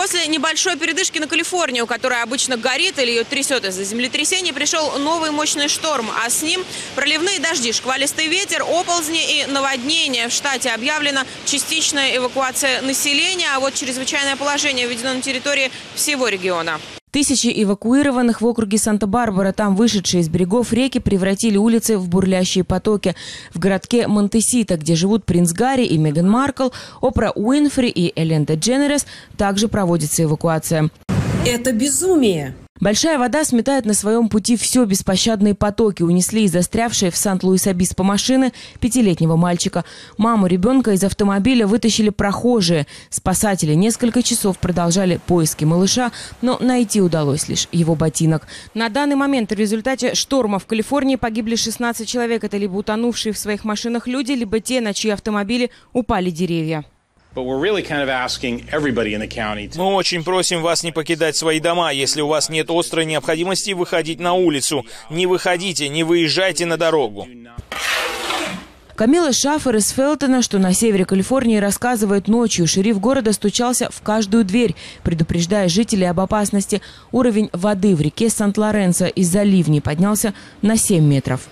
После небольшой передышки на Калифорнию, которая обычно горит или ее трясет из-за землетрясения, пришел новый мощный шторм, а с ним проливные дожди, шквалистый ветер, оползни и наводнения. В штате объявлена частичная эвакуация населения, а вот чрезвычайное положение введено на территории всего региона. Тысячи эвакуированных в округе Санта-Барбара, там вышедшие из берегов реки, превратили улицы в бурлящие потоки. В городке Монтесита, где живут принц Гарри и Меган Маркл, Опра Уинфри и Элен Дженерес, также проводится эвакуация. Это безумие! Большая вода сметает на своем пути все беспощадные потоки. Унесли и застрявшие в Сант-Луис-Обиспо машины пятилетнего мальчика. Маму ребенка из автомобиля вытащили прохожие. Спасатели несколько часов продолжали поиски малыша, но найти удалось лишь его ботинок. На данный момент в результате шторма в Калифорнии погибли 16 человек. Это либо утонувшие в своих машинах люди, либо те, на чьи автомобили упали деревья. Мы очень просим вас не покидать свои дома. Если у вас нет острой необходимости выходить на улицу, не выходите, не выезжайте на дорогу. Камила Шафер из Фелтона, что на севере Калифорнии, рассказывает ночью. Шериф города стучался в каждую дверь, предупреждая жителей об опасности. Уровень воды в реке Сант-Лоренцо из-за ливней поднялся на 7 метров.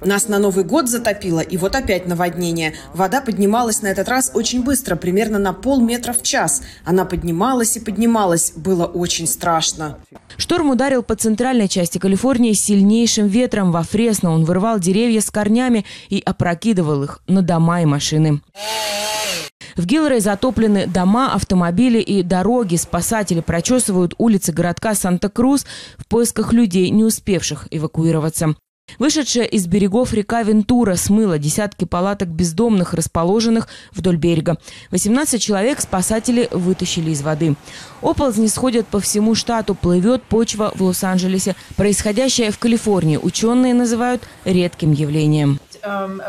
Нас на Новый год затопило, и вот опять наводнение. Вода поднималась на этот раз очень быстро, примерно на полметра в час. Она поднималась и поднималась. Было очень страшно. Шторм ударил по центральной части Калифорнии сильнейшим ветром. Во Фресно он вырвал деревья с корнями и опрокидывал их на дома и машины. В Гилрей затоплены дома, автомобили и дороги. Спасатели прочесывают улицы городка Санта-Крус в поисках людей, не успевших эвакуироваться. Вышедшая из берегов река Вентура смыла десятки палаток бездомных, расположенных вдоль берега. 18 человек спасатели вытащили из воды. Оползни сходят по всему штату, плывет почва в Лос-Анджелесе. Происходящее в Калифорнии ученые называют редким явлением. Um,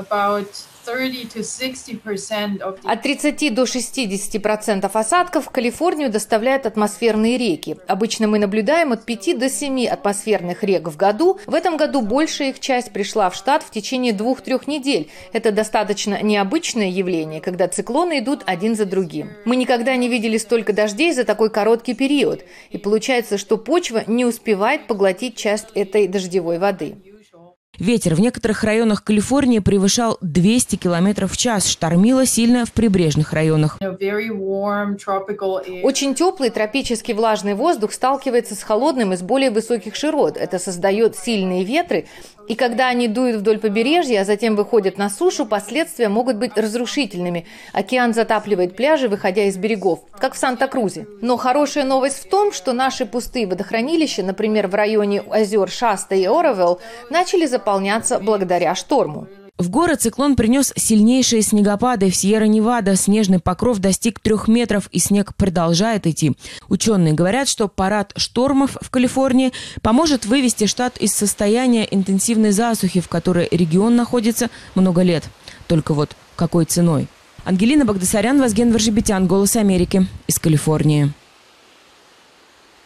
от 30 до 60 процентов осадков в Калифорнию доставляют атмосферные реки. Обычно мы наблюдаем от 5 до 7 атмосферных рек в году. В этом году большая их часть пришла в штат в течение двух-трех недель. Это достаточно необычное явление, когда циклоны идут один за другим. Мы никогда не видели столько дождей за такой короткий период. И получается, что почва не успевает поглотить часть этой дождевой воды. Ветер в некоторых районах Калифорнии превышал 200 км в час. Штормило сильно в прибрежных районах. Очень теплый тропический влажный воздух сталкивается с холодным из более высоких широт. Это создает сильные ветры, и когда они дуют вдоль побережья, а затем выходят на сушу, последствия могут быть разрушительными. Океан затапливает пляжи, выходя из берегов, как в Санта-Крузе. Но хорошая новость в том, что наши пустые водохранилища, например, в районе озер Шаста и Оровелл, начали заполняться благодаря шторму. В город циклон принес сильнейшие снегопады. В Сьерра-Невада снежный покров достиг трех метров, и снег продолжает идти. Ученые говорят, что парад штормов в Калифорнии поможет вывести штат из состояния интенсивной засухи, в которой регион находится много лет. Только вот какой ценой? Ангелина Багдасарян, Вазген Варжибетян, «Голос Америки» из Калифорнии.